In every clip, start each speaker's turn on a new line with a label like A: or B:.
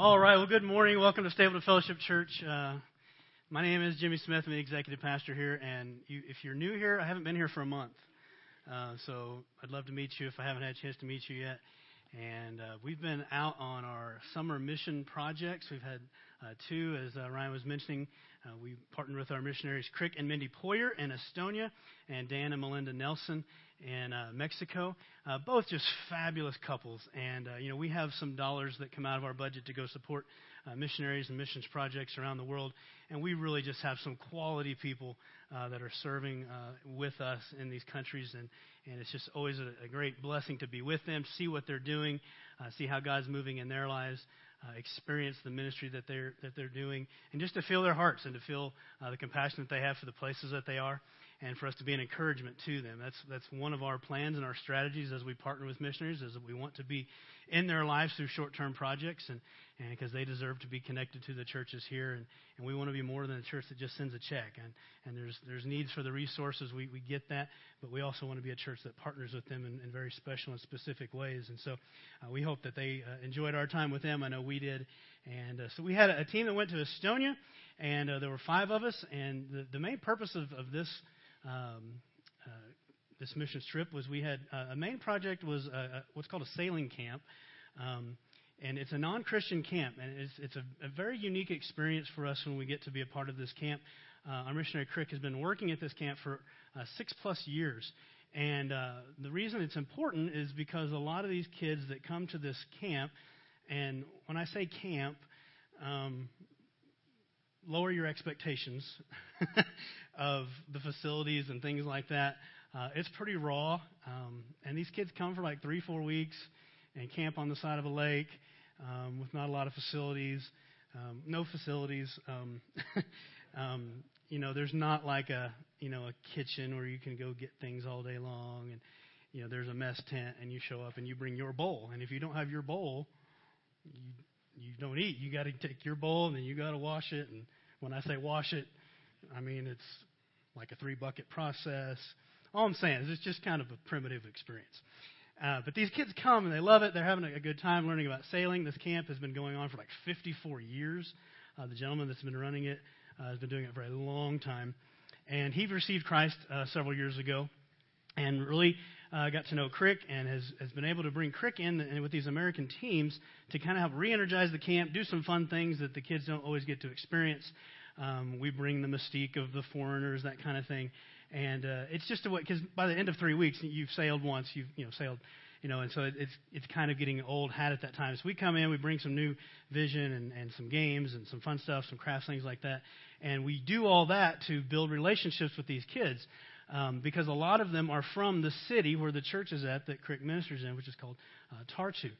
A: All right. Well, good morning. Welcome to Stapleton Fellowship Church. Uh, my name is Jimmy Smith. I'm the executive pastor here. And you, if you're new here, I haven't been here for a month. Uh, so I'd love to meet you if I haven't had a chance to meet you yet. And uh, we've been out on our summer mission projects. We've had uh, two, as uh, Ryan was mentioning. Uh, we partnered with our missionaries, Crick and Mindy Poyer in Estonia, and Dan and Melinda Nelson in uh, Mexico. Uh, both just fabulous couples. And, uh, you know, we have some dollars that come out of our budget to go support uh, missionaries and missions projects around the world. And we really just have some quality people uh, that are serving uh, with us in these countries. And, and it's just always a, a great blessing to be with them, see what they're doing, see how God's moving in their lives. Uh, experience the ministry that they're that they're doing, and just to feel their hearts and to feel uh, the compassion that they have for the places that they are and for us to be an encouragement to them. That's that's one of our plans and our strategies as we partner with missionaries is that we want to be in their lives through short-term projects and because they deserve to be connected to the churches here and, and we want to be more than a church that just sends a check and and there's there's needs for the resources we, we get that but we also want to be a church that partners with them in, in very special and specific ways and so uh, we hope that they uh, enjoyed our time with them I know we did and uh, so we had a, a team that went to Estonia and uh, there were five of us and the, the main purpose of, of this um, uh, this mission trip was we had uh, a main project was a, a, what's called a sailing camp. Um, and it's a non-Christian camp, and it's, it's a, a, very unique experience for us when we get to be a part of this camp. Uh, our missionary Crick has been working at this camp for uh, six plus years, and uh, the reason it's important is because a lot of these kids that come to this camp, and when I say camp, um, lower your expectations of the facilities and things like that. Uh, it's pretty raw, um, and these kids come for like three, four weeks and camp on the side of a lake um, with not a lot of facilities, um, no facilities. Um, um, you know, there's not like a you know a kitchen where you can go get things all day long, and you know there's a mess tent, and you show up and you bring your bowl, and if you don't have your bowl, you you don't eat. You got to take your bowl and then you got to wash it, and when I say wash it, I mean it's like a three bucket process. All I'm saying is it's just kind of a primitive experience. Uh, but these kids come and they love it. They're having a good time learning about sailing. This camp has been going on for like 54 years. Uh, the gentleman that's been running it uh, has been doing it for a long time. And he received Christ uh, several years ago and really uh, got to know Crick and has, has been able to bring Crick in with these American teams to kind of help re energize the camp, do some fun things that the kids don't always get to experience. Um, we bring the mystique of the foreigners, that kind of thing. And uh, it's just a way, because by the end of three weeks, you've sailed once, you've you know sailed, you know, and so it's it's kind of getting old hat at that time. So we come in, we bring some new vision and, and some games and some fun stuff, some crafts, things like that. And we do all that to build relationships with these kids. Um, because a lot of them are from the city where the church is at that Crick ministers in, which is called uh, Tartu.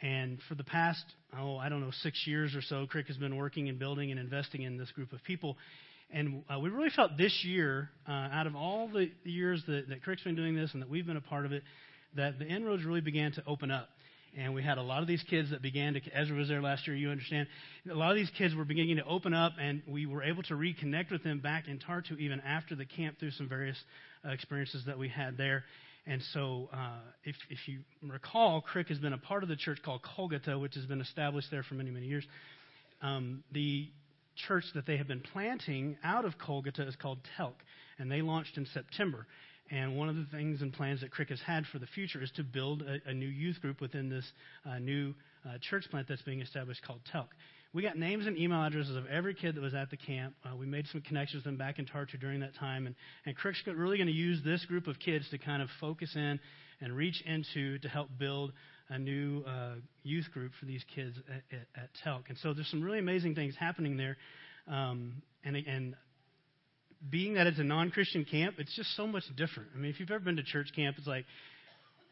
A: And for the past, oh, I don't know, six years or so, Crick has been working and building and investing in this group of people. And uh, we really felt this year, uh, out of all the years that, that Crick's been doing this and that we've been a part of it, that the inroads really began to open up. And we had a lot of these kids that began to, Ezra was there last year, you understand. A lot of these kids were beginning to open up, and we were able to reconnect with them back in Tartu even after the camp through some various uh, experiences that we had there. And so, uh, if, if you recall, Crick has been a part of the church called Kolgata, which has been established there for many, many years. Um, the church that they have been planting out of Kolgata is called Telk, and they launched in September. And one of the things and plans that Crick has had for the future is to build a, a new youth group within this uh, new uh, church plant that's being established called Telk. We got names and email addresses of every kid that was at the camp. Uh, we made some connections with them back in Tartu during that time. And, and Crick's really going to use this group of kids to kind of focus in and reach into to help build a new uh, youth group for these kids at, at, at, Telk. And so there's some really amazing things happening there. Um, and, and being that it's a non Christian camp, it's just so much different. I mean, if you've ever been to church camp, it's like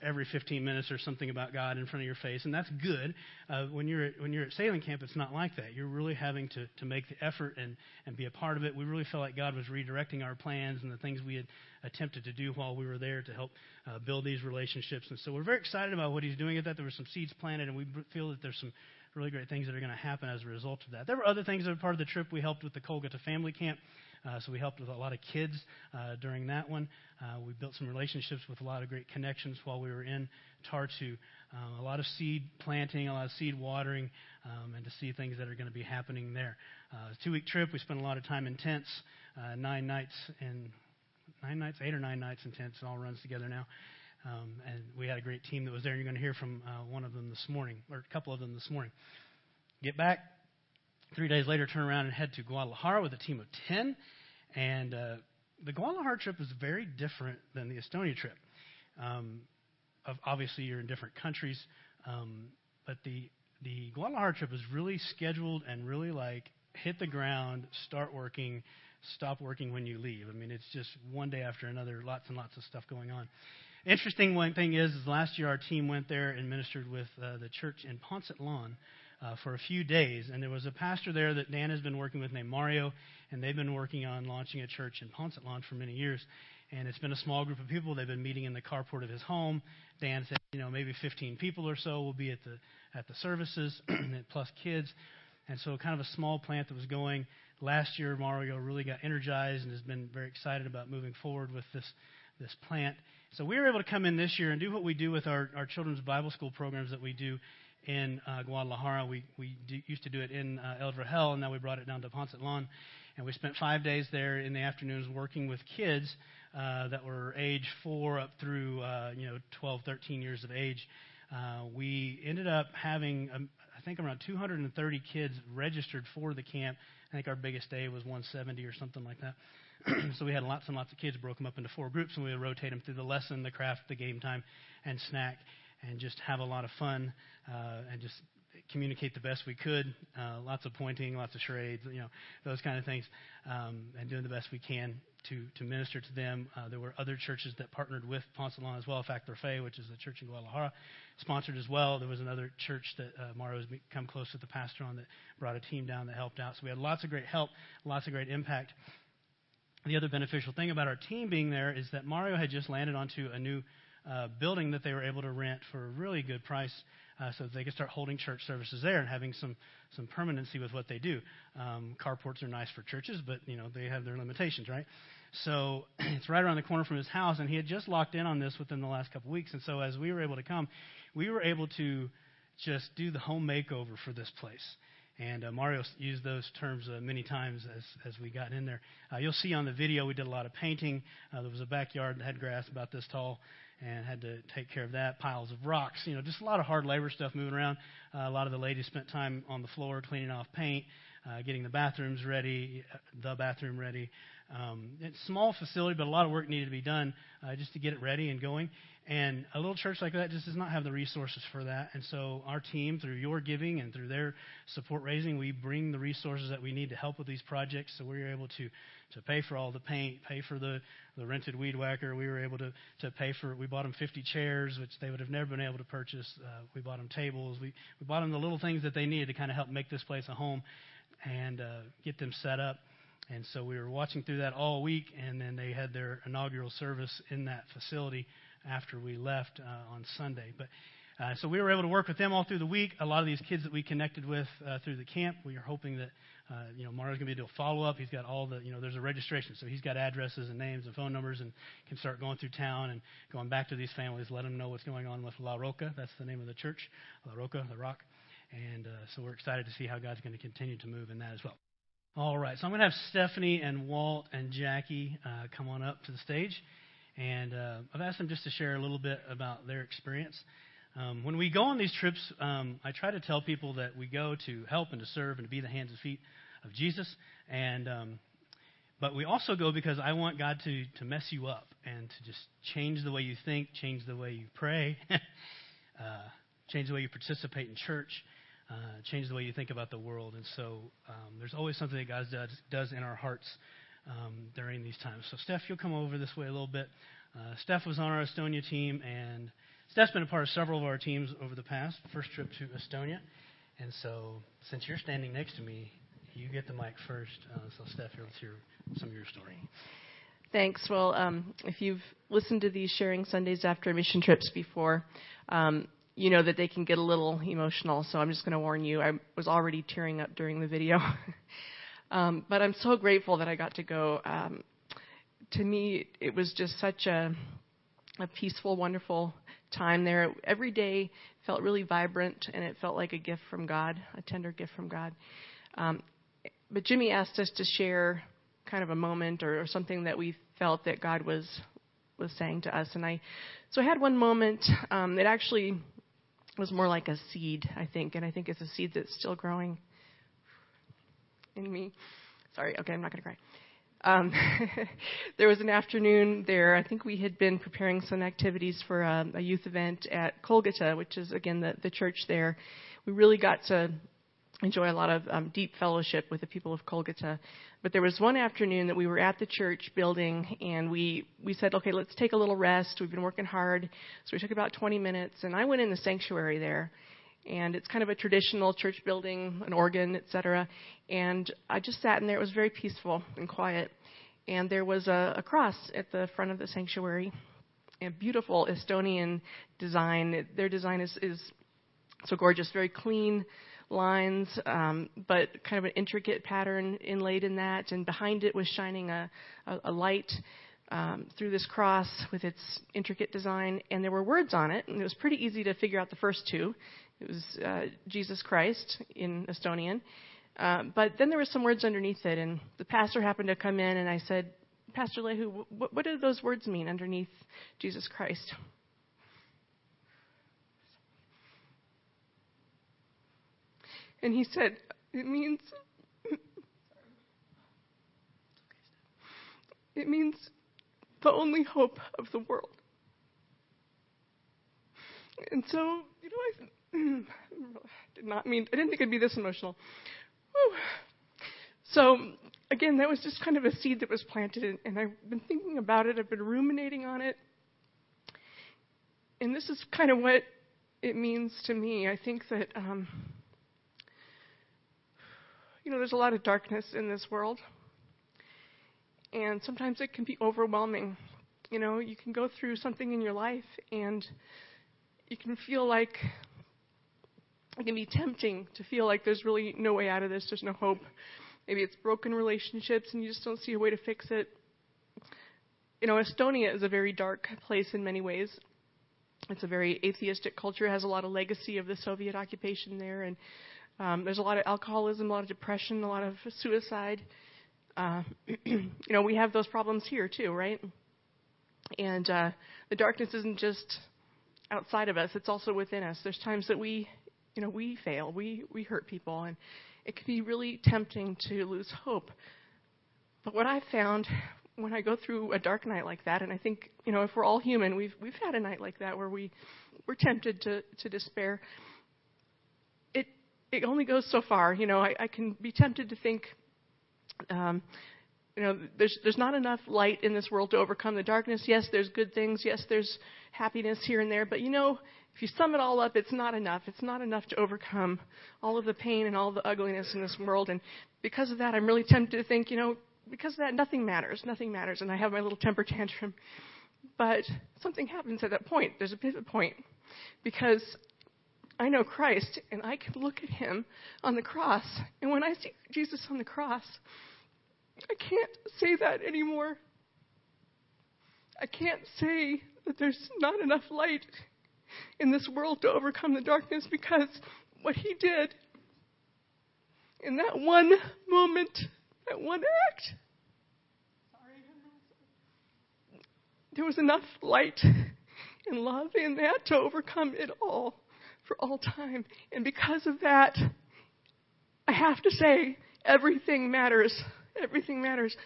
A: every 15 minutes or something about God in front of your face, and that's good. Uh, when you're at, when you're at sailing camp, it's not like that. You're really having to to make the effort and and be a part of it. We really felt like God was redirecting our plans and the things we had attempted to do while we were there to help uh, build these relationships. And so we're very excited about what He's doing at that. There were some seeds planted, and we feel that there's some really great things that are going to happen as a result of that. There were other things that were part of the trip. We helped with the Kolgata Family Camp. Uh, so we helped with a lot of kids uh, during that one. Uh, we built some relationships with a lot of great connections while we were in Tartu. Um, a lot of seed planting, a lot of seed watering, um, and to see things that are going to be happening there. Uh, two week trip. We spent a lot of time in tents, uh, nine nights in nine nights, eight or nine nights in tents. It all runs together now. Um, and we had a great team that was there. You're going to hear from uh, one of them this morning, or a couple of them this morning. Get back. Three days later, turn around and head to Guadalajara with a team of 10. And uh, the Guadalajara trip was very different than the Estonia trip. Um, obviously, you're in different countries, um, but the the Guadalajara trip was really scheduled and really like hit the ground, start working, stop working when you leave. I mean, it's just one day after another, lots and lots of stuff going on. Interesting one thing is, is last year our team went there and ministered with uh, the church in Poncitlán uh, for a few days, and there was a pastor there that Dan has been working with named Mario, and they've been working on launching a church in Poncitlán for many years. And it's been a small group of people. They've been meeting in the carport of his home. Dan said, you know, maybe 15 people or so will be at the at the services, plus kids. And so, kind of a small plant that was going. Last year, Mario really got energized and has been very excited about moving forward with this this plant. So we were able to come in this year and do what we do with our, our children's Bible school programs that we do in uh, Guadalajara. We, we do, used to do it in uh, El Vergel, and now we brought it down to Poncitlán. And we spent five days there in the afternoons working with kids uh, that were age four up through, uh, you know, 12, 13 years of age. Uh, we ended up having, um, I think, around 230 kids registered for the camp. I think our biggest day was 170 or something like that. so we had lots and lots of kids, broke them up into four groups, and we would rotate them through the lesson, the craft, the game time, and snack, and just have a lot of fun uh, and just communicate the best we could. Uh, lots of pointing, lots of charades, you know, those kind of things, um, and doing the best we can to, to minister to them. Uh, there were other churches that partnered with Poncitlán as well. Factor Fe, which is a church in Guadalajara, sponsored as well. There was another church that uh, Mario has become close with the pastor on that brought a team down that helped out. So we had lots of great help, lots of great impact. The other beneficial thing about our team being there is that Mario had just landed onto a new uh, building that they were able to rent for a really good price uh, so that they could start holding church services there and having some, some permanency with what they do. Um, carports are nice for churches, but you know they have their limitations, right? So it's right around the corner from his house, and he had just locked in on this within the last couple weeks. And so as we were able to come, we were able to just do the home makeover for this place. And uh, Mario used those terms uh, many times as, as we got in there. Uh, you'll see on the video we did a lot of painting. Uh, there was a backyard that had grass about this tall and had to take care of that. Piles of rocks, you know, just a lot of hard labor stuff moving around. Uh, a lot of the ladies spent time on the floor cleaning off paint, uh, getting the bathrooms ready, uh, the bathroom ready. Um, it's a small facility, but a lot of work needed to be done uh, just to get it ready and going. And a little church like that just does not have the resources for that. And so our team, through your giving and through their support raising, we bring the resources that we need to help with these projects. So we were able to to pay for all the paint, pay for the the rented weed whacker. We were able to to pay for. We bought them 50 chairs, which they would have never been able to purchase. Uh, we bought them tables. We we bought them the little things that they needed to kind of help make this place a home and uh, get them set up. And so we were watching through that all week, and then they had their inaugural service in that facility after we left uh, on Sunday. But uh, so we were able to work with them all through the week. A lot of these kids that we connected with uh, through the camp, we are hoping that uh, you know Mario's going to be able to follow up. He's got all the you know there's a registration, so he's got addresses and names and phone numbers, and can start going through town and going back to these families, let them know what's going on with La Roca. That's the name of the church, La Roca, the Rock. And uh, so we're excited to see how God's going to continue to move in that as well. All right, so I'm going to have Stephanie and Walt and Jackie uh, come on up to the stage. And uh, I've asked them just to share a little bit about their experience. Um, when we go on these trips, um, I try to tell people that we go to help and to serve and to be the hands and feet of Jesus. And um, but we also go because I want God to to mess you up and to just change the way you think, change the way you pray, uh, change the way you participate in church, uh, change the way you think about the world. And so um, there's always something that God does does in our hearts um, during these times. So, Steph, you'll come over this way a little bit. Uh, Steph was on our Estonia team, and Steph's been a part of several of our teams over the past. First trip to Estonia. And so, since you're standing next to me, you get the mic first. Uh, so, Steph, here, let's hear some of your story.
B: Thanks. Well, um, if you've listened to these sharing Sundays after mission trips before, um, you know that they can get a little emotional. So I'm just going to warn you. I was already tearing up during the video. um, but I'm so grateful that I got to go. Um, to me, it was just such a, a peaceful, wonderful time there. Every day felt really vibrant, and it felt like a gift from God, a tender gift from God. Um, but Jimmy asked us to share kind of a moment or, or something that we felt that God was was saying to us, and I so I had one moment. Um, it actually was more like a seed, I think, and I think it's a seed that's still growing in me. Sorry, okay, I'm not going to cry. Um, there was an afternoon there. I think we had been preparing some activities for a, a youth event at Kolgata, which is again the, the church there. We really got to enjoy a lot of um, deep fellowship with the people of Kolgata. But there was one afternoon that we were at the church building, and we we said, okay, let's take a little rest. We've been working hard, so we took about 20 minutes, and I went in the sanctuary there, and it's kind of a traditional church building, an organ, etc. And I just sat in there. It was very peaceful and quiet, and there was a, a cross at the front of the sanctuary, a beautiful Estonian design. Their design is is so gorgeous, very clean lines, um, but kind of an intricate pattern inlaid in that. And behind it was shining a, a, a light um, through this cross with its intricate design. And there were words on it, and it was pretty easy to figure out the first two. It was uh, Jesus Christ in Estonian. Um, but then there were some words underneath it, and the pastor happened to come in, and I said, Pastor Lehu, what, what do those words mean underneath Jesus Christ? And he said, It means. it means the only hope of the world. And so, you know, I did not mean, I didn't think it'd be this emotional. Whew. So, again, that was just kind of a seed that was planted, and, I've been thinking about it, I've been ruminating on it. And this is kind of what it means to me. I think that. Um, you know, there's a lot of darkness in this world. And sometimes it can be overwhelming. You know, you can go through something in your life and you can feel like it can be tempting to feel like there's really no way out of this, there's no hope. Maybe it's broken relationships and you just don't see a way to fix it. You know, Estonia is a very dark place in many ways. It's a very atheistic culture, it has a lot of legacy of the Soviet occupation there and um, there's a lot of alcoholism, a lot of depression, a lot of suicide. Uh, you know, we have those problems here too, right? And uh, the darkness isn't just outside of us; it's also within us. There's times that we, you know, we fail, we we hurt people, and it can be really tempting to lose hope. But what I found when I go through a dark night like that, and I think, you know, if we're all human, we've we've had a night like that where we we're tempted to to despair It, it only goes so far. You know, I, I can be tempted to think, um, you know, there's there's not enough light in this world to overcome the darkness. Yes, there's good things. Yes, there's happiness here and there. But you know, if you sum it all up, it's not enough. It's not enough to overcome all of the pain and all the ugliness in this world. And because of that, I'm really tempted to think, you know, because of that, nothing matters. Nothing matters. And I have my little temper tantrum. But something happens at that point. There's a pivot point. Because I know Christ and I can look at him on the cross. And when I see Jesus on the cross, I can't say that anymore. I can't say that there's not enough light in this world to overcome the darkness because what he did in that one moment, that one act, there was enough light and love in that to overcome it all for all time. And because of that, I have to say, everything matters. Everything matters.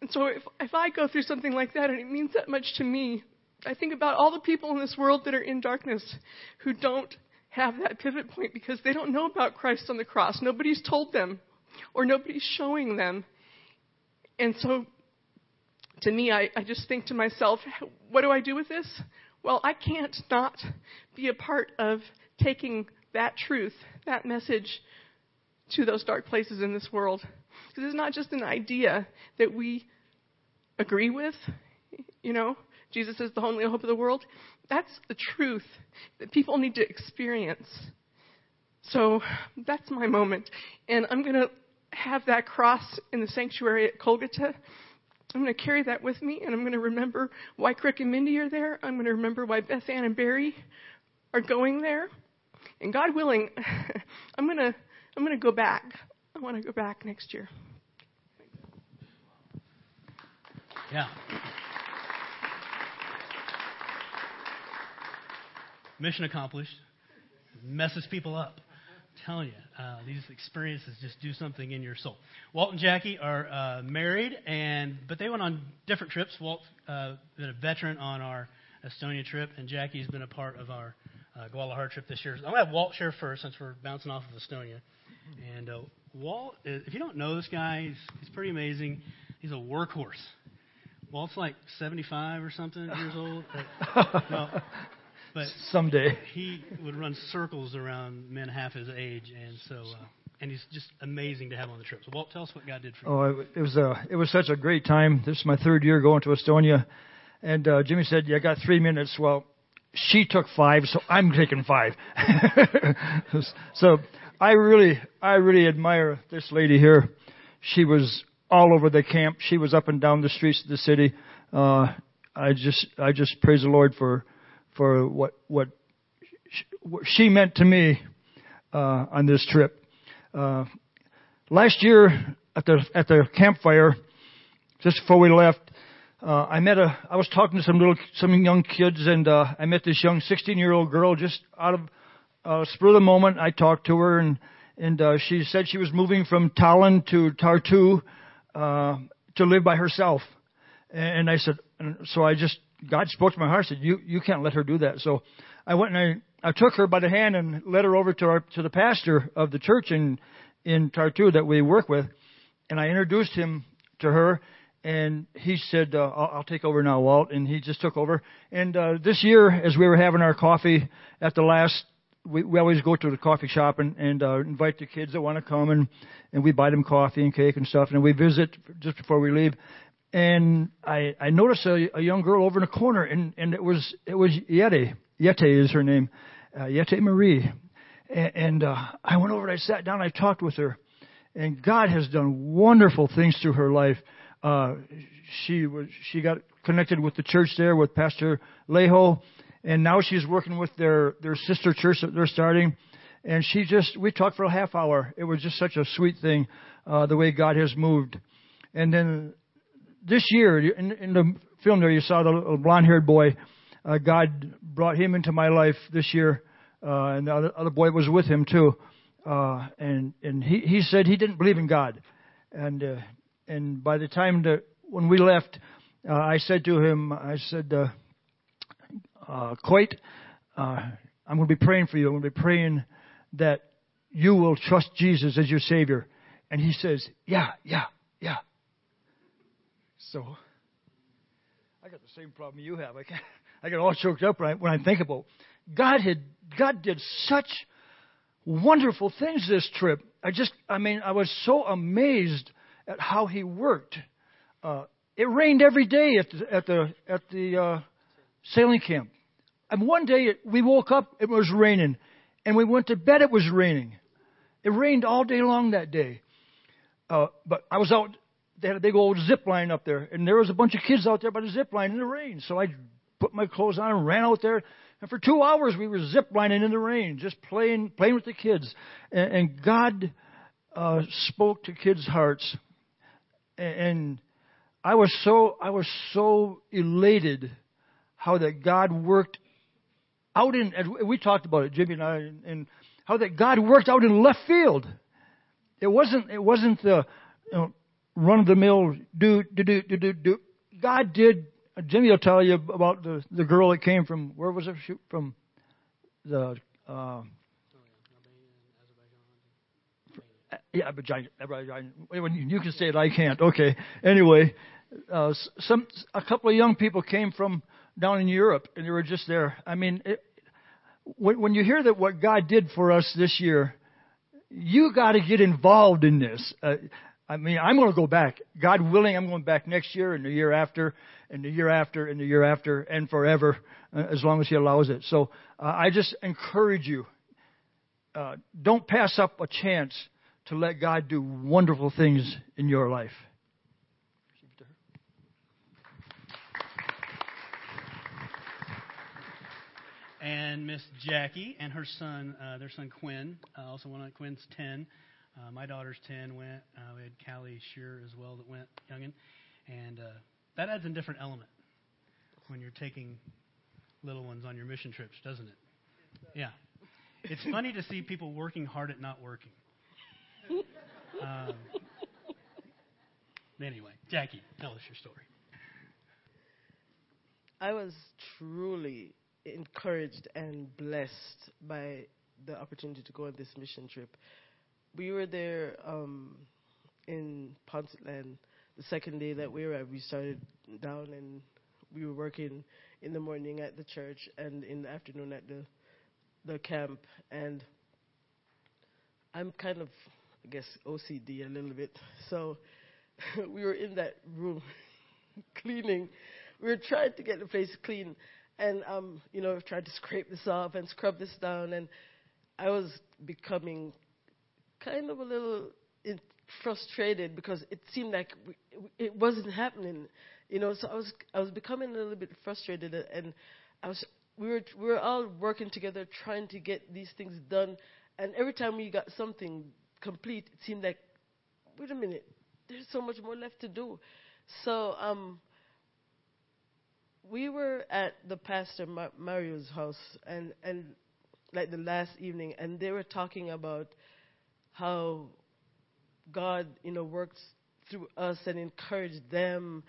B: And so if, if I go through something like that and it means that much to me, I think about all the people in this world that are in darkness who don't have that pivot point because they don't know about Christ on the cross. Nobody's told them or nobody's showing them. And so to me, I, I just think to myself, what do I do with this? Well, I can't not be a part of taking that truth, that message to those dark places in this world. Because it's not just an idea that we agree with, you know, Jesus is the only hope of the world. That's the truth that people need to experience. So that's my moment. And I'm going to have that cross in the sanctuary at Kolgata. I'm going to carry that with me, and I'm going to remember why Crick and Mindy are there. I'm going to remember why Beth Ann and Barry are going there. And God willing, I'm going to I'm going to go back. I want to go back next year.
A: Yeah. Mission accomplished. Messes people up. I'm telling you, uh, these experiences just do something in your soul. Walt and Jackie are uh, married, and but they went on different trips. Walt's uh, been a veteran on our Estonia trip, and Jackie's been a part of our uh, Guadalajara trip this year. I'm going to have Walt share first since we're bouncing off of Estonia. And uh, Walt, if you don't know this guy, he's, he's pretty amazing. He's a workhorse. Walt's like 75 or something years old. But, no, but
C: someday
A: he would run circles around men half his age, and so uh, and he's just amazing to have on the trip. So Walt, tell us what God did for you.
C: Oh, it was a it was such a great time. This is my third year going to Estonia, and uh, Jimmy said, "You got three minutes." Well, she took five, so I'm taking five. so I really I really admire this lady here. She was all over the camp. She was up and down the streets of the city. Uh, I just I just praise the Lord for for what what she meant to me uh, on this trip. Uh, last year at the at the campfire, just before we left, uh, I met a I was talking to some little some young kids, and uh, I met this young 16 year old girl just out of uh, spur of the moment. I talked to her, and and uh, she said she was moving from Tallinn to Tartu uh, to live by herself. And I said, and so I just, God spoke to my heart, said, you, you can't let her do that. So I went and I, I took her by the hand and led her over to our, to the pastor of the church in, in Tartu that we work with. And I introduced him to her and he said, uh, I'll, I'll take over now, Walt. And he just took over. And uh, this year, as we were having our coffee at the last, we, we always go to the coffee shop and, and uh, invite the kids that want to come, and, and we buy them coffee and cake and stuff. And we visit just before we leave and I, I noticed a, a young girl over in a corner, and, and it was it was Yeti. Yeti is her name, uh, Yeti Marie. And, and uh, I went over and I sat down. I talked with her, and God has done wonderful things through her life. Uh, she was she got connected with the church there with Pastor Lejo, and now she's working with their their sister church that they're starting. And she just we talked for a half hour. It was just such a sweet thing, uh, the way God has moved. And then this year, in, in the film there, you saw the little blonde-haired boy. Uh, God brought him into my life this year, uh, and the other, other boy was with him too. Uh, and and he he said he didn't believe in God, and uh, and by the time that when we left, uh, I said to him, I said, uh, uh, Coit, uh, I'm going to be praying for you. I'm going to be praying that you will trust Jesus as your Savior. And he says, Yeah, yeah, yeah. So I got the same problem you have. I, I get all choked up when I, when I think about God had God did such wonderful things this trip. I just I mean I was so amazed at how He worked. Uh, it rained every day at the at the at the uh, sailing camp. And one day we woke up, it was raining, and we went to bed, it was raining. It rained all day long that day. Uh, but I was out they had a big old zip line up there, and there was a bunch of kids out there by the zip line in the rain. So I put my clothes on and ran out there, and for two hours we were zip lining in the rain, just playing playing with the kids. And, and God uh, spoke to kids' hearts, and, and I was so I was so elated how that God worked out in. And we talked about it, Jimmy and I, and how that God worked out in left field. It wasn't it wasn't the you know, run of the mill do do do do do do. God did. Jimmy will tell you about the the girl that came from where was it from the. Uh, yeah, but giant, you can say it. I can't. Okay. Anyway, uh, some a couple of young people came from down in Europe, and they were just there. I mean, it, when, when you hear that what God did for us this year, you got to get involved in this. Uh, I mean, I'm going to go back. God willing, I'm going back next year and the year after and the year after and the year after and forever uh, as long as He allows it. So uh, I just encourage you uh, don't pass up a chance to let God do wonderful things in your life.
A: And Miss Jackie and her son, uh, their son Quinn, uh, also one of Quinn's 10. Uh, my daughter's 10 went. Uh, we had Callie Shear as well that went, youngin. And uh, that adds a different element when you're taking little ones on your mission trips, doesn't it? Yeah. It's funny to see people working hard at not working. Um, anyway, Jackie, tell us your story.
D: I was truly encouraged and blessed by the opportunity to go on this mission trip. We were there um, in Pontland the second day that we arrived. We started down and we were working in the morning at the church and in the afternoon at the the camp. And I'm kind of, I guess, OCD a little bit. So we were in that room cleaning. We were trying to get the place clean and um, you know, tried to scrape this off and scrub this down, and I was becoming kind of a little frustrated because it seemed like it wasn't happening, you know. So I was I was becoming a little bit frustrated, and I was we were we were all working together trying to get these things done, and every time we got something complete, it seemed like, wait a minute, there's so much more left to do. So um, we were at the pastor Mario's house, and and like the last evening, and they were talking about how God, you know, works through us and encouraged them,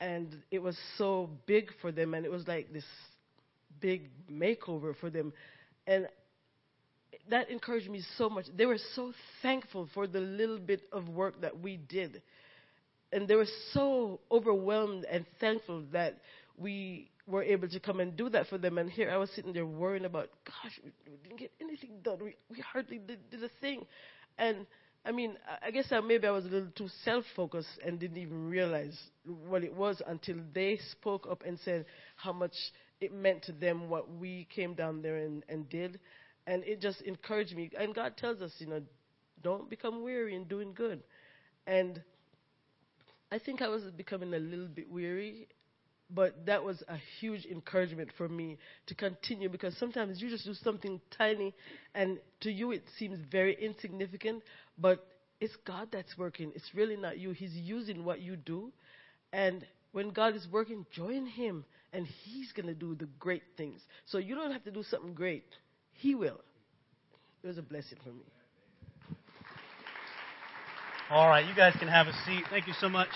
D: and it was so big for them, and it was like this big makeover for them, and that encouraged me so much. They were so thankful for the little bit of work that we did. And they were so overwhelmed and thankful that we were able to come and do that for them. And here I was sitting there worrying about, gosh, we, we didn't get anything done. We, we hardly did, did a thing. And I mean, I guess I, maybe I was a little too self-focused and didn't even realize what it was until they spoke up and said how much it meant to them what we came down there and, and did. And it just encouraged me. And God tells us, you know, don't become weary in doing good. And I think I was becoming a little bit weary but that was a huge encouragement for me to continue because sometimes you just do something tiny and to you it seems very insignificant, but it's God that's working. It's really not you. He's using what you do. And when God is working, join Him and He's going to do the great things. So you don't have to do something great, He will. It was a blessing for me.
A: All right, you guys can have a seat. Thank you so much.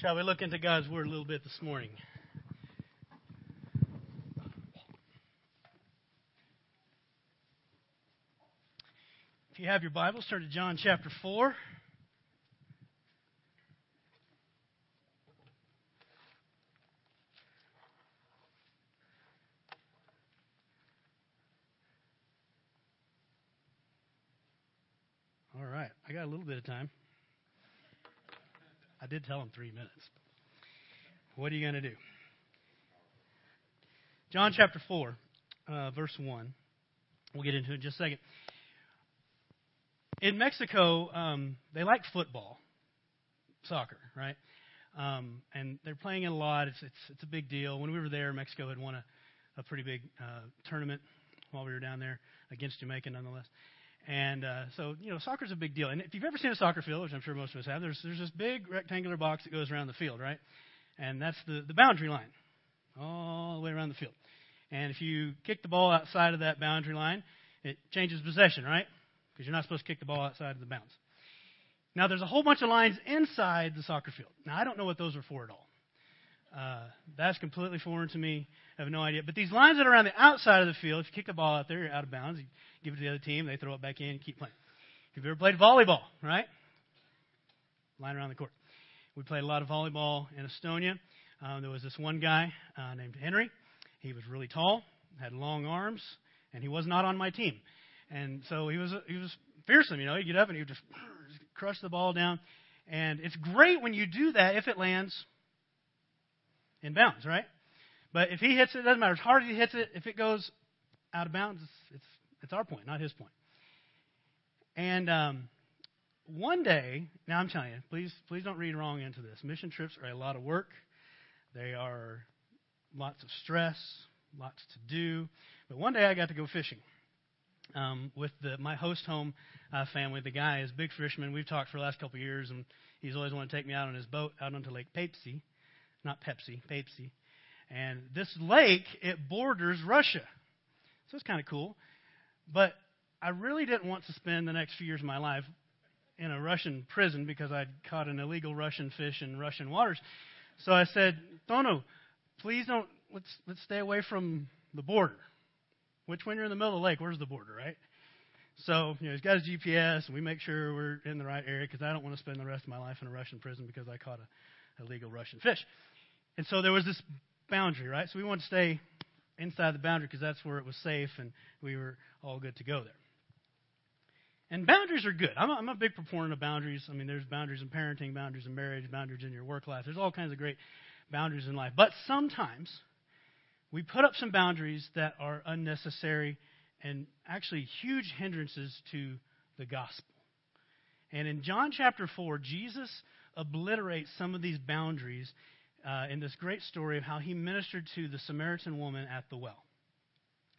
A: Shall we look into God's Word a little bit this morning? If you have your Bible, turn to John chapter 4. All right, I got a little bit of time. Did tell him three minutes. What are you going to do? John chapter 4, uh, verse 1. We'll get into it in just a second. In Mexico, um, they like football, soccer, right? Um, and they're playing it a lot. It's, it's, it's a big deal. When we were there, Mexico had won a, a pretty big uh, tournament while we were down there against Jamaica, nonetheless. And uh, so, you know, soccer's a big deal. And if you've ever seen a soccer field, which I'm sure most of us have, there's, there's this big rectangular box that goes around the field, right? And that's the, the boundary line, all the way around the field. And if you kick the ball outside of that boundary line, it changes possession, right? Because you're not supposed to kick the ball outside of the bounds. Now, there's a whole bunch of lines inside the soccer field. Now, I don't know what those are for at all. Uh, that's completely foreign to me. I have no idea. But these lines that are around the outside of the field, if you kick the ball out there, you're out of bounds. You give it to the other team, they throw it back in, keep playing. If you've ever played volleyball, right? Line around the court. We played a lot of volleyball in Estonia. Um, there was this one guy uh, named Henry. He was really tall, had long arms, and he was not on my team. And so he was he was fearsome. You know, he'd get up and he would just crush the ball down. And it's great when you do that if it lands in bounds, right? But if he hits it, it doesn't matter. As hard as he hits it, if it goes out of bounds, it's, it's, it's our point, not his point. And um, one day, now I'm telling you, please, please don't read wrong into this. Mission trips are a lot of work. They are lots of stress, lots to do. But one day I got to go fishing um, with the, my host home uh, family. The guy is big fisherman. We've talked for the last couple of years, and he's always wanted to take me out on his boat out onto Lake Peipsi, not Pepsi, Peipsi. And this lake it borders Russia, so it's kind of cool. But I really didn't want to spend the next few years of my life in a Russian prison because I'd caught an illegal Russian fish in Russian waters. So I said, Tono, please don't let's let's stay away from the border. Which when you're in the middle of the lake, where's the border, right? So you know he's got his GPS, and we make sure we're in the right area because I don't want to spend the rest of my life in a Russian prison because I caught a illegal Russian fish. And so there was this boundary, right? So we wanted to stay inside the boundary because that's where it was safe and we were all good to go there. And boundaries are good. I'm a, I'm a big proponent of boundaries. I mean, there's boundaries in parenting, boundaries in marriage, boundaries in your work life. There's all kinds of great boundaries in life. But sometimes we put up some boundaries that are unnecessary and actually huge hindrances to the gospel. And in John chapter 4, Jesus obliterates some of these boundaries uh, in this great story of how he ministered to the Samaritan woman at the well.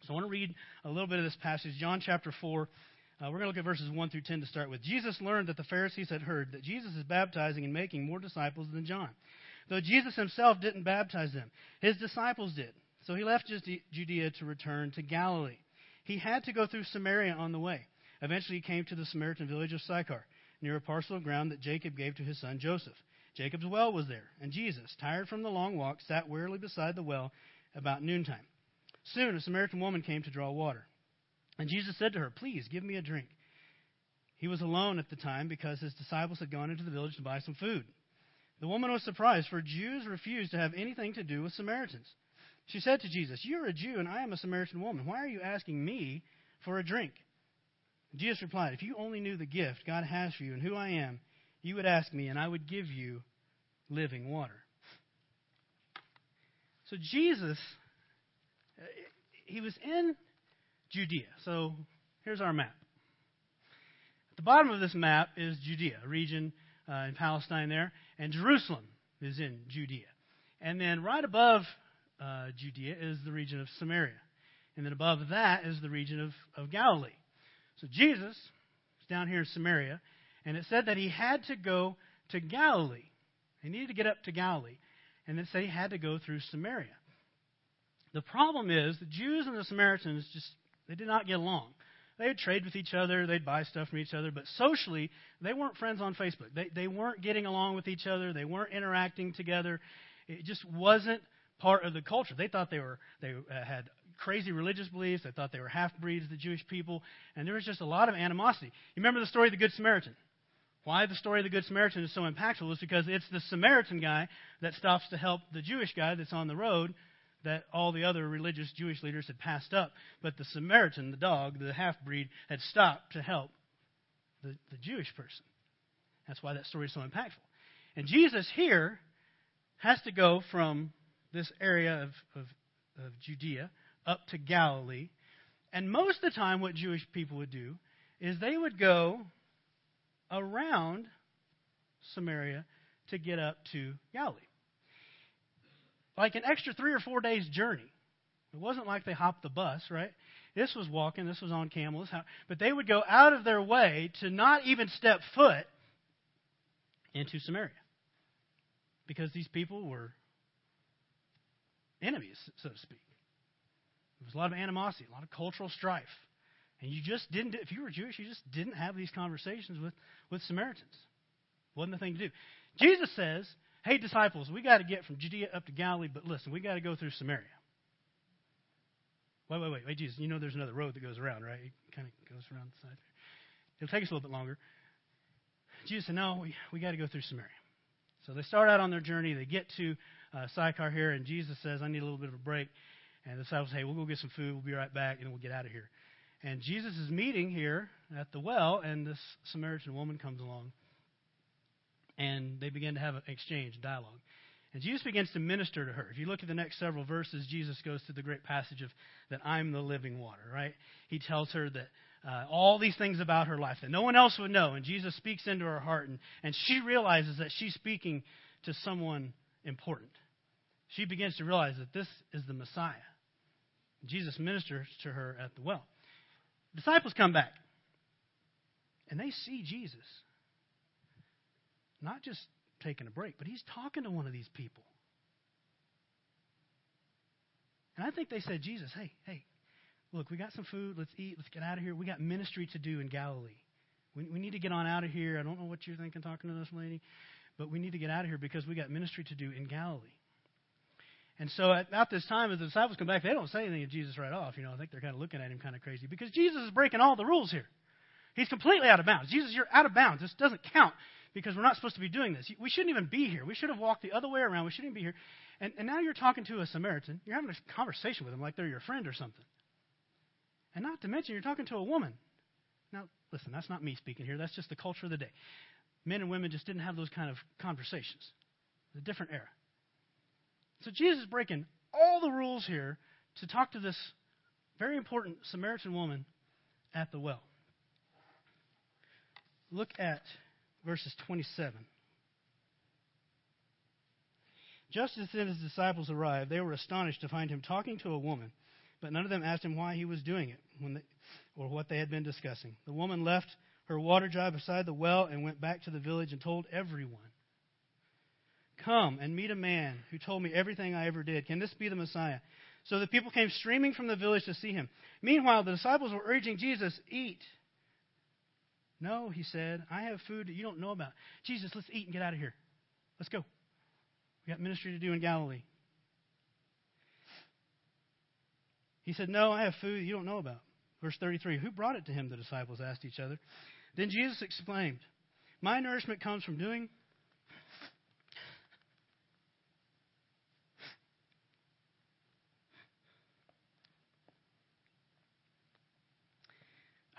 A: So I want to read a little bit of this passage, John chapter 4. Uh, we're going to look at verses 1 through 10 to start with. Jesus learned that the Pharisees had heard that Jesus is baptizing and making more disciples than John. Though Jesus himself didn't baptize them, his disciples did. So he left Judea to return to Galilee. He had to go through Samaria on the way. Eventually he came to the Samaritan village of Sychar, near a parcel of ground that Jacob gave to his son Joseph. Jacob's well was there, and Jesus, tired from the long walk, sat wearily beside the well about noontime. Soon a Samaritan woman came to draw water. And Jesus said to her, Please give me a drink. He was alone at the time because his disciples had gone into the village to buy some food. The woman was surprised, for Jews refused to have anything to do with Samaritans. She said to Jesus, You are a Jew, and I am a Samaritan woman. Why are you asking me for a drink? Jesus replied, If you only knew the gift God has for you and who I am, you would ask me, and I would give you living water. So Jesus, he was in Judea. So here's our map. At the bottom of this map is Judea, a region uh, in Palestine there, and Jerusalem is in Judea. And then right above uh, Judea is the region of Samaria. And then above that is the region of, of Galilee. So Jesus is down here in Samaria, and it said that he had to go to Galilee. He needed to get up to Galilee. And it said he had to go through Samaria. The problem is the Jews and the Samaritans just they did not get along. They would trade with each other, they'd buy stuff from each other, but socially they weren't friends on Facebook. They they weren't getting along with each other, they weren't interacting together. It just wasn't part of the culture. They thought they were they uh, had crazy religious beliefs. They thought they were half breeds, the Jewish people, and there was just a lot of animosity. You remember the story of the Good Samaritan? Why the story of the Good Samaritan is so impactful is because it's the Samaritan guy that stops to help the Jewish guy that's on the road that all the other religious Jewish leaders had passed up. But the Samaritan, the dog, the half breed, had stopped to help the, the Jewish person. That's why that story is so impactful. And Jesus here has to go from this area of, of, of Judea up to Galilee. And most of the time, what Jewish people would do is they would go around Samaria to get up to Galilee. Like an extra three or four days' journey. It wasn't like they hopped the bus, right? This was walking, this was on camels. But they would go out of their way to not even step foot into Samaria. Because these people were enemies, so to speak. There was a lot of animosity, a lot of cultural strife. And you just didn't, if you were Jewish, you just didn't have these conversations with, with Samaritans. Wasn't the thing to do. Jesus says, hey, disciples, we got to get from Judea up to Galilee, but listen, we got to go through Samaria. Wait, wait, wait, wait, Jesus, you know there's another road that goes around, right? It kind of goes around the side. It'll take us a little bit longer. Jesus said, no, we, we got to go through Samaria. So they start out on their journey. They get to uh, Sychar here, and Jesus says, I need a little bit of a break. And the disciples say, hey, we'll go get some food. We'll be right back, and we'll get out of here. And Jesus is meeting here at the well, and this Samaritan woman comes along. And they begin to have an exchange, dialogue. And Jesus begins to minister to her. If you look at the next several verses, Jesus goes through the great passage of that I'm the living water, right? He tells her that uh, all these things about her life that no one else would know. And Jesus speaks into her heart, and, and she realizes that she's speaking to someone important. She begins to realize that this is the Messiah. Jesus ministers to her at the well. Disciples come back, and they see Jesus. Not just taking a break, but he's talking to one of these people. And I think they said, Jesus, hey, hey, look, we got some food. Let's eat. Let's get out of here. We got ministry to do in Galilee. We, we need to get on out of here. I don't know what you're thinking talking to this lady, but we need to get out of here because we got ministry to do in Galilee. And so at about this time, as the disciples come back, they don't say anything to Jesus right off. You know, I think they're kind of looking at him kind of crazy because Jesus is breaking all the rules here. He's completely out of bounds. Jesus, you're out of bounds. This doesn't count because we're not supposed to be doing this. We shouldn't even be here. We should have walked the other way around. We shouldn't even be here. And, and now you're talking to a Samaritan. You're having a conversation with them like they're your friend or something. And not to mention, you're talking to a woman. Now, listen, that's not me speaking here. That's just the culture of the day. Men and women just didn't have those kind of conversations. It's a different era. So Jesus is breaking all the rules here to talk to this very important Samaritan woman at the well. Look at verses 27. Just as then his disciples arrived, they were astonished to find him talking to a woman, but none of them asked him why he was doing it they, or what they had been discussing. The woman left her water jar beside the well and went back to the village and told everyone. Come and meet a man who told me everything I ever did. Can this be the Messiah? So the people came streaming from the village to see him. Meanwhile, the disciples were urging Jesus, Eat. No, he said, I have food that you don't know about. Jesus, let's eat and get out of here. Let's go. We got ministry to do in Galilee. He said, No, I have food you don't know about. Verse 33 Who brought it to him? The disciples asked each other. Then Jesus exclaimed, My nourishment comes from doing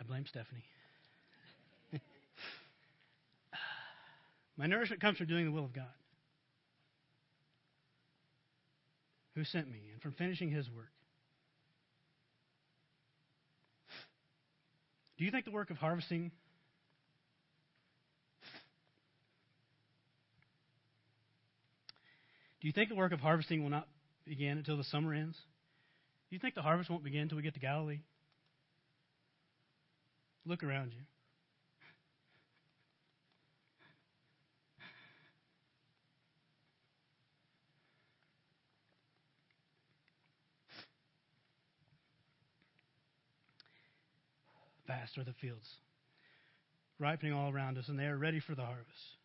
A: I blame Stephanie. My nourishment comes from doing the will of God, who sent me, and from finishing his work. Do you think the work of harvesting Do you think the work of harvesting will not begin until the summer ends? Do you think the harvest won't begin until we get to Galilee? Look around you. Vast are the fields, ripening all around us, and they are ready for the harvest.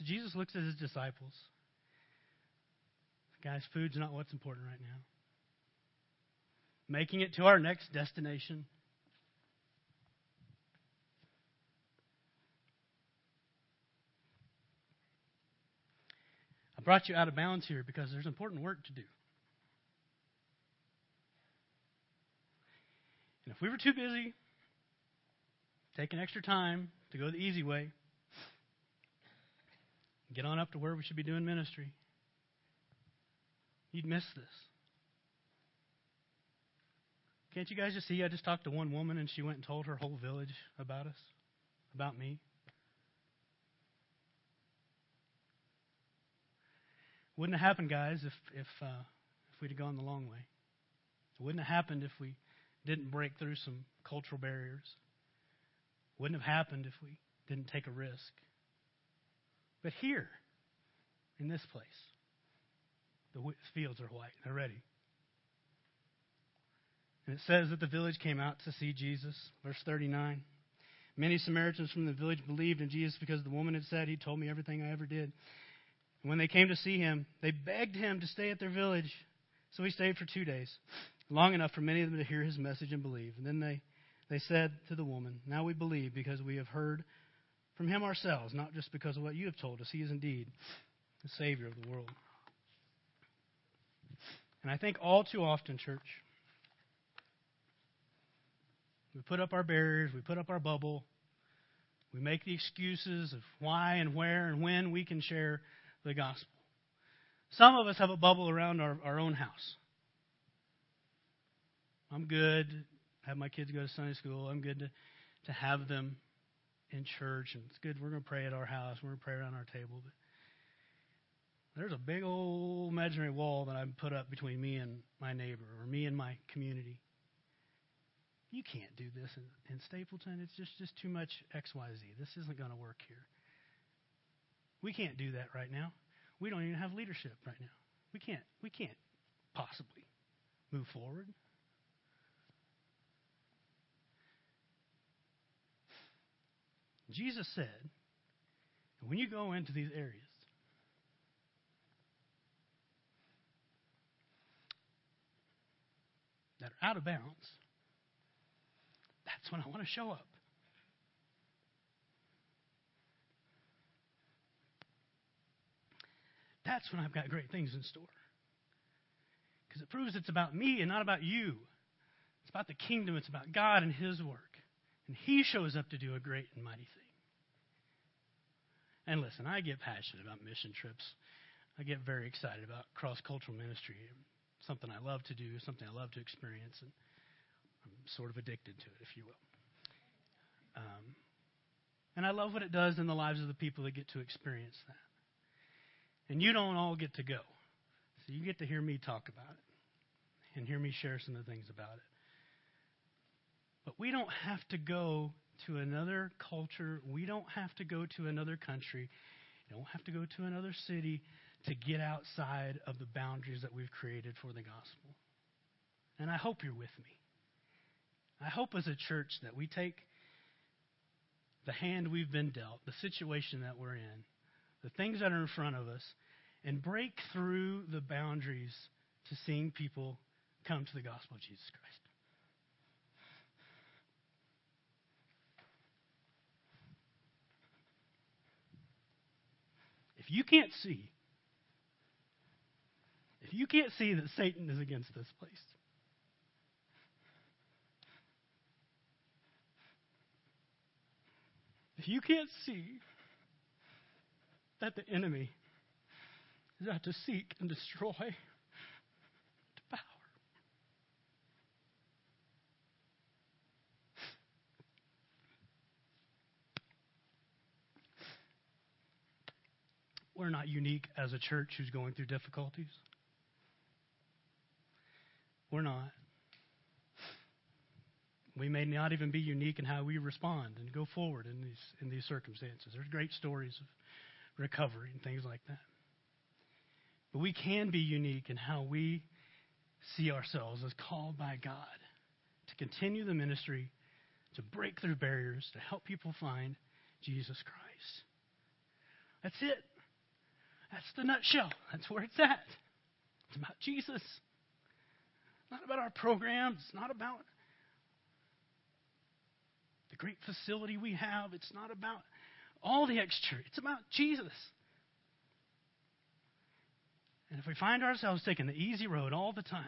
A: So Jesus looks at his disciples. Guys, food's not what's important right now. Making it to our next destination. I brought you out of bounds here because there's important work to do. And if we were too busy taking extra time to go the easy way, get on up to where we should be doing ministry, you'd miss this. Can't you guys just see? I just talked to one woman and she went and told her whole village about us, about me. Wouldn't have happened, guys, if if uh, if we'd have gone the long way. It wouldn't have happened if we didn't break through some cultural barriers. Wouldn't have happened if we didn't take a risk. But here, in this place, the fields are white. They're ready. And it says that the village came out to see Jesus. Verse 39. Many Samaritans from the village believed in Jesus because the woman had said, He told me everything I ever did. And When they came to see him, they begged him to stay at their village. So he stayed for two days, long enough for many of them to hear his message and believe. And then they they said to the woman, Now we believe because we have heard from him ourselves, not just because of what you have told us. He is indeed the Savior of the world. And I think all too often, church, we put up our barriers, we put up our bubble, we make the excuses of why and where and when we can share the gospel. Some of us have a bubble around our, our own house. I'm good. Have my kids go to Sunday school. I'm good to, to have them in church, and it's good. We're going to pray at our house. We're going to pray around our table. But there's a big old imaginary wall that I've put up between me and my neighbor or me and my community. You can't do this in, in Stapleton. It's just, just too much XYZ. This isn't going to work here. We can't do that right now. We don't even have leadership right now. We can't we can't possibly move forward. Jesus said, when you go into these areas, that are out of bounds, that's when I want to show up. That's when I've got great things in store. Because it proves it's about me and not about you. It's about the kingdom, it's about God and His work. And He shows up to do a great and mighty thing. And listen, I get passionate about mission trips. I get very excited about cross cultural ministry. Something I love to do, something I love to experience, and I'm sort of addicted to it, if you will. Um, and I love what it does in the lives of the people that get to experience that. And you don't all get to go. So you get to hear me talk about it and hear me share some of the things about it. But we don't have to go to another culture. We don't have to go to another country. You don't have to go to another city to get outside of the boundaries that we've created for the gospel. And I hope you're with me. I hope as a church that we take the hand we've been dealt, the situation that we're in, the things that are in front of us, and break through the boundaries to seeing people come to the gospel of Jesus Christ. You can't see, if you can't see that Satan is against this place, if you can't see that the enemy is out to seek and destroy, We're not unique as a church who's going through difficulties. We're not. We may not even be unique in how we respond and go forward in these in these circumstances. There's great stories of recovery and things like that. But we can be unique in how we see ourselves as called by God to continue the ministry, to break through barriers, to help people find Jesus Christ. That's it. That's the nutshell. That's where it's at. It's about Jesus. Not about our programs. It's not about the great facility we have. It's not about all the extra. It's about Jesus. And if we find ourselves taking the easy road all the time,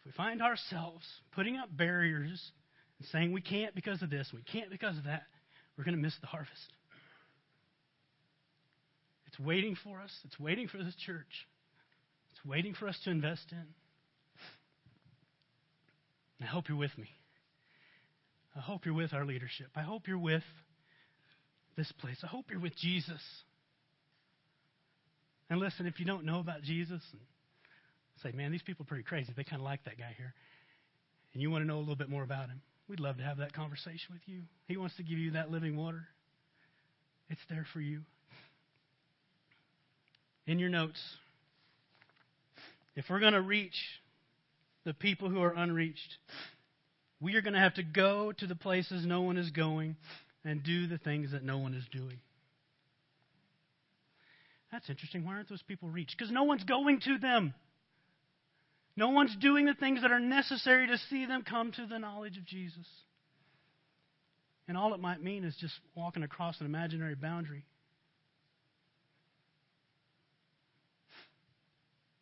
A: if we find ourselves putting up barriers and saying we can't because of this, we can't because of that, we're going to miss the harvest. It's waiting for us. It's waiting for this church. It's waiting for us to invest in. I hope you're with me. I hope you're with our leadership. I hope you're with this place. I hope you're with Jesus. And listen, if you don't know about Jesus, say, man, these people are pretty crazy. They kind of like that guy here. And you want to know a little bit more about him, we'd love to have that conversation with you. He wants to give you that living water. It's there for you. In your notes, if we're going to reach the people who are unreached, we are going to have to go to the places no one is going and do the things that no one is doing. That's interesting. Why aren't those people reached? Because no one's going to them. No one's doing the things that are necessary to see them come to the knowledge of Jesus. And all it might mean is just walking across an imaginary boundary.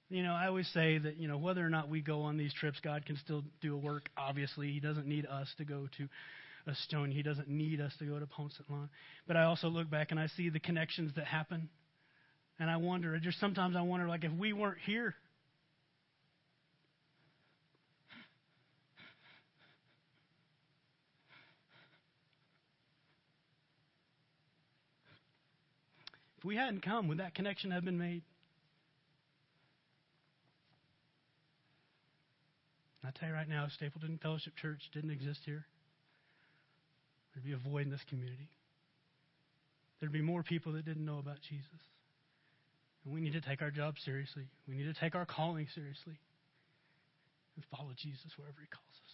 A: You know, I always say that, you know, whether or not we go on these trips, God can still do a work, obviously. He doesn't need us to go to Estonia. He doesn't need us to go to Ponce Lawn. But I also look back and I see the connections that happen. And I wonder, just sometimes I wonder, like, if we weren't here, if we hadn't come, would that connection have been made? I tell you right now, Stapleton Fellowship Church didn't exist here. There'd be a void in this community. There'd be more people that didn't know about Jesus. And we need to take our job seriously. We need to take our calling seriously and follow Jesus wherever he calls us.